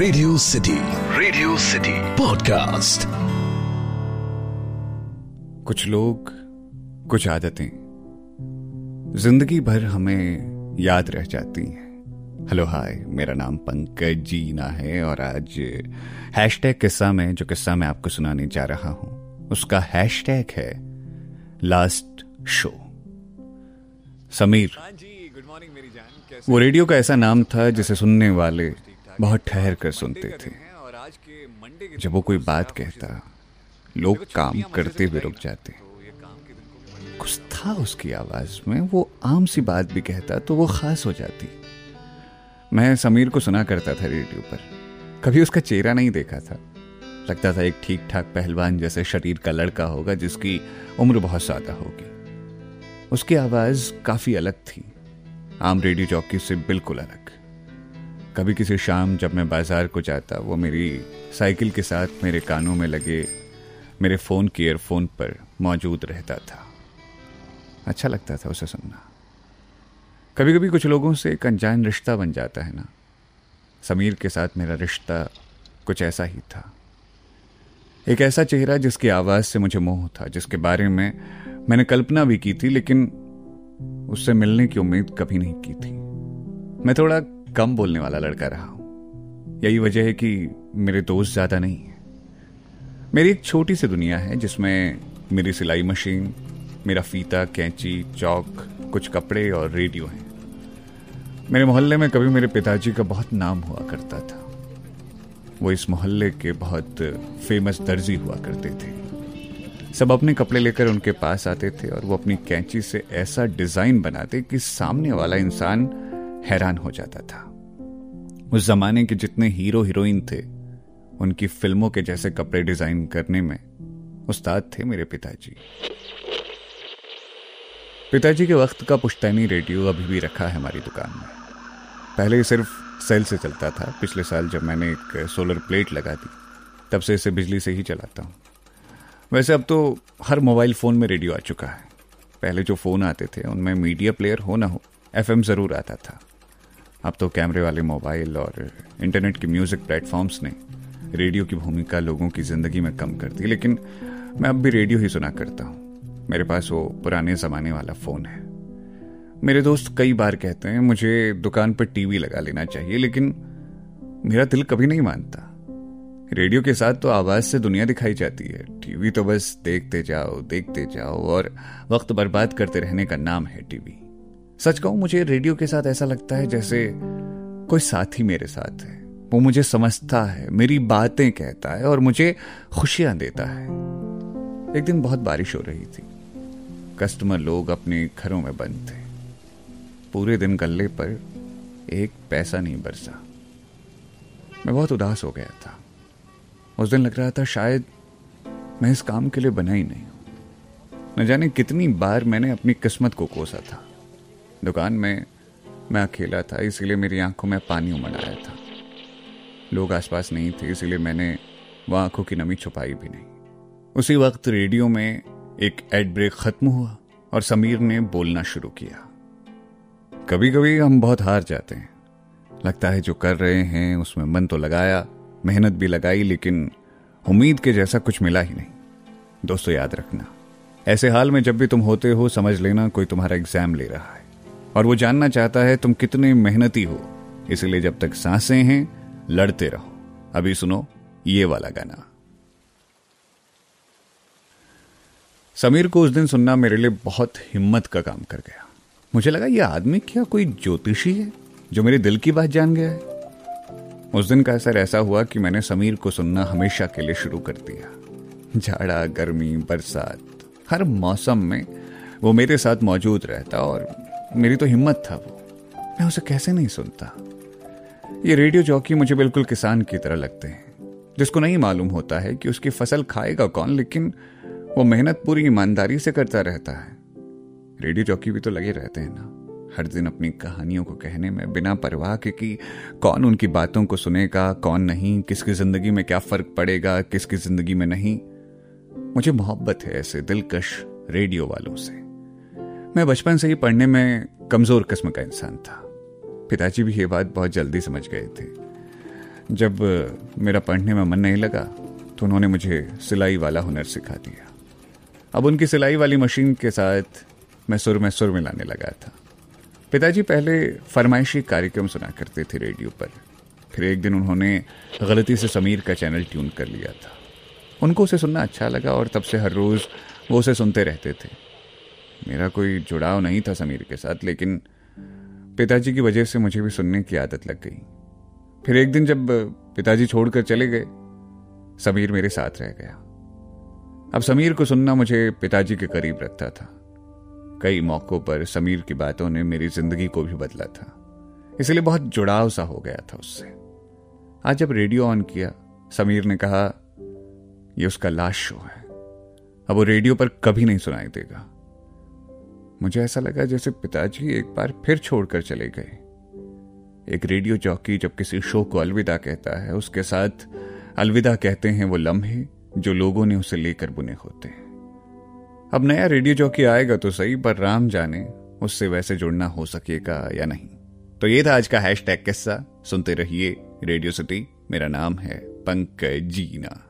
Radio city radio city podcast कुछ लोग कुछ आदतें ज़िंदगी भर हमें याद रह जाती हैं। हेलो हाय मेरा नाम पंकज जीना है और आज हैशटैग किस्सा में जो किस्सा मैं आपको सुनाने जा रहा हूँ उसका हैशटैग है last show Sameer ji good morning मेरी जान वो रेडियो का ऐसा नाम था जिसे सुनने वाले बहुत ठहर कर सुनते थे। जब वो कोई बात कहता, लोग काम करते हुए रुक जाते। कुछ था उसकी आवाज़ में, वो आम सी बात भी कहता तो वो खास हो जाती। मैं समीर को सुना करता था रेडियो पर। कभी उसका चेहरा नहीं देखा था। लगता था एक ठीक ठाक पहलवान जैसे शरीर का लड़का होगा जिसकी उम्र बहुत ज़्यादा होगी। उसकी आवाज़ काफ़ी अलग थी। आम रेडियो जॉकी से बिल्कुल अलग। कभी किसी शाम जब मैं बाज़ार को जाता, वो मेरी साइकिल के साथ मेरे कानों में लगे, मेरे फ़ोन के ईयरफोन पर मौजूद रहता था। अच्छा लगता था उसे सुनना। कभी कभी कुछ लोगों से एक अनजान रिश्ता बन जाता है ना। समीर के साथ मेरा रिश्ता कुछ ऐसा ही था। एक ऐसा चेहरा जिसकी आवाज़ से मुझे मोह था, जिसके बारे में मैंने कल्पना भी की थी, लेकिन उससे मिलने की उम्मीद कभी नहीं की थी। मैं थोड़ा कम बोलने वाला लड़का रहा हूँ। यही वजह है कि मेरे दोस्त ज़्यादा नहीं है। मेरी एक छोटी सी दुनिया है जिसमें मेरी सिलाई मशीन, मेरा फीता, कैंची, चौक, कुछ कपड़े और रेडियो हैं। मेरे मोहल्ले में कभी मेरे पिताजी का बहुत नाम हुआ करता था। वो इस मोहल्ले के बहुत फ़ेमस दर्जी हुआ करते थे। सब अपने कपड़े लेकर उनके पास आते थे और वो अपनी कैंची से ऐसा डिज़ाइन बनाते कि सामने वाला इंसान हैरान हो जाता था। उस जमाने के जितने हीरो हीरोइन थे, उनकी फ़िल्मों के जैसे कपड़े डिज़ाइन करने में उस्ताद थे मेरे पिताजी। पिताजी के वक्त का पुश्तैनी रेडियो अभी भी रखा है हमारी दुकान में। पहले सिर्फ़ सेल से चलता था। पिछले साल जब मैंने एक सोलर प्लेट लगा दी, तब से इसे बिजली से ही चलाता हूँ। वैसे अब तो हर मोबाइल फ़ोन में रेडियो आ चुका है। पहले जो फ़ोन आते थे, उनमें मीडिया प्लेयर हो ना हो, एफएम ज़रूर आता था। अब तो कैमरे वाले मोबाइल और इंटरनेट के म्यूज़िक प्लेटफॉर्म्स ने रेडियो की भूमिका लोगों की ज़िंदगी में कम कर दी, लेकिन मैं अब भी रेडियो ही सुना करता हूँ। मेरे पास वो पुराने ज़माने वाला फ़ोन है। मेरे दोस्त कई बार कहते हैं, मुझे दुकान पर टीवी लगा लेना चाहिए, लेकिन मेरा दिल कभी नहीं मानता। रेडियो के साथ तो आवाज़ से दुनिया दिखाई जाती है। टीवी तो बस देखते जाओ देखते जाओ और वक्त बर्बाद करते रहने का नाम है टीवी। सच कहूँ, मुझे रेडियो के साथ ऐसा लगता है जैसे कोई साथी मेरे साथ है। वो मुझे समझता है, मेरी बातें कहता है और मुझे खुशियाँ देता है। एक दिन बहुत बारिश हो रही थी। कस्टमर लोग अपने घरों में बंद थे। पूरे दिन गले पर एक पैसा नहीं बरसा। मैं बहुत उदास हो गया था। उस दिन लग रहा था शायद मैं इस काम के लिए बना ही नहीं हूँ। न जाने कितनी बार मैंने अपनी किस्मत को कोसा था। दुकान में मैं अकेला था, इसीलिए मेरी आँखों में पानी उमड़ आया था। लोग आसपास नहीं थे, इसीलिए मैंने वह आँखों की नमी छुपाई भी नहीं। उसी वक्त रेडियो में एक एड ब्रेक खत्म हुआ और समीर ने बोलना शुरू किया। कभी कभी हम बहुत हार जाते हैं। लगता है जो कर रहे हैं, उसमें मन तो लगाया, मेहनत भी लगाई, लेकिन उम्मीद के जैसा कुछ मिला ही नहीं। दोस्तों, याद रखना, ऐसे हाल में जब भी तुम होते हो, समझ लेना कोई तुम्हारा एग्ज़ाम ले रहा है। और वो जानना चाहता है तुम कितने मेहनती हो। इसलिए जब तक साँसें हैं, लड़ते रहो। अभी सुनो ये वाला गाना। समीर को उस दिन सुनना मेरे लिए बहुत हिम्मत का काम कर गया। मुझे लगा यह आदमी क्या कोई ज्योतिषी है जो मेरे दिल की बात जान गया है? उस दिन का असर ऐसा हुआ कि मैंने समीर को सुनना हमेशा के लिए शुरू कर दिया। झाड़ा गर्मी, बरसात, हर मौसम में वो मेरे साथ मौजूद रहता और मेरी तो हिम्मत था वो। मैं उसे कैसे नहीं सुनता? ये रेडियो जॉकी मुझे बिल्कुल किसान की तरह लगते हैं। जिसको नहीं मालूम होता है कि उसकी फ़सल खाएगा कौन, लेकिन वो मेहनत पूरी ईमानदारी से करता रहता है। रेडियो जॉकी भी तो लगे रहते हैं ना। हर दिन अपनी कहानियों को कहने में बिना परवाह के कि कौन उनकी बातों को सुनेगा, कौन नहीं, किसकी ज़िंदगी में क्या फ़र्क पड़ेगा, किसकी ज़िंदगी में नहीं। मुझे मोहब्बत है ऐसे दिलकश रेडियो वालों से। मैं बचपन से ही पढ़ने में कमज़ोर किस्म का इंसान था। पिताजी भी ये बात बहुत जल्दी समझ गए थे। जब मेरा पढ़ने में मन नहीं लगा तो उन्होंने मुझे सिलाई वाला हुनर सिखा दिया। अब उनकी सिलाई वाली मशीन के साथ मैं सुर में सुर मिलाने लगा था। पिताजी पहले फरमाइशी कार्यक्रम सुना करते थे रेडियो पर। फिर एक दिन उन्होंने गलती से समीर का चैनल ट्यून कर लिया था। उनको उसे सुनना अच्छा लगा और तब से हर रोज़ वो उसे सुनते रहते थे। मेरा कोई जुड़ाव नहीं था समीर के साथ, लेकिन पिताजी की वजह से मुझे भी सुनने की आदत लग गई। फिर एक दिन जब पिताजी छोड़कर चले गए, समीर मेरे साथ रह गया। अब समीर को सुनना मुझे पिताजी के करीब रखता था। कई मौकों पर समीर की बातों ने मेरी ज़िंदगी को भी बदला था। इसलिए बहुत जुड़ाव सा हो गया था उससे। आज जब रेडियो ऑन किया, समीर ने कहा यह उसका लास्ट शो है। अब वो रेडियो पर कभी नहीं सुनाई देगा। मुझे ऐसा लगा जैसे पिताजी एक बार फिर छोड़कर चले गए। एक रेडियो चौकी जब किसी शो को अलविदा कहता है, उसके साथ अलविदा कहते हैं वो लम्हे जो लोगों ने उसे लेकर बुने होते हैं। अब नया रेडियो चौकी आएगा तो सही, पर राम जाने, उससे वैसे जुड़ना हो सकेगा या नहीं। तो ये था आज का हैश टैग किस्सा। सुनते रहिए रेडियो सिटी, मेरा नाम है पंकज जीना।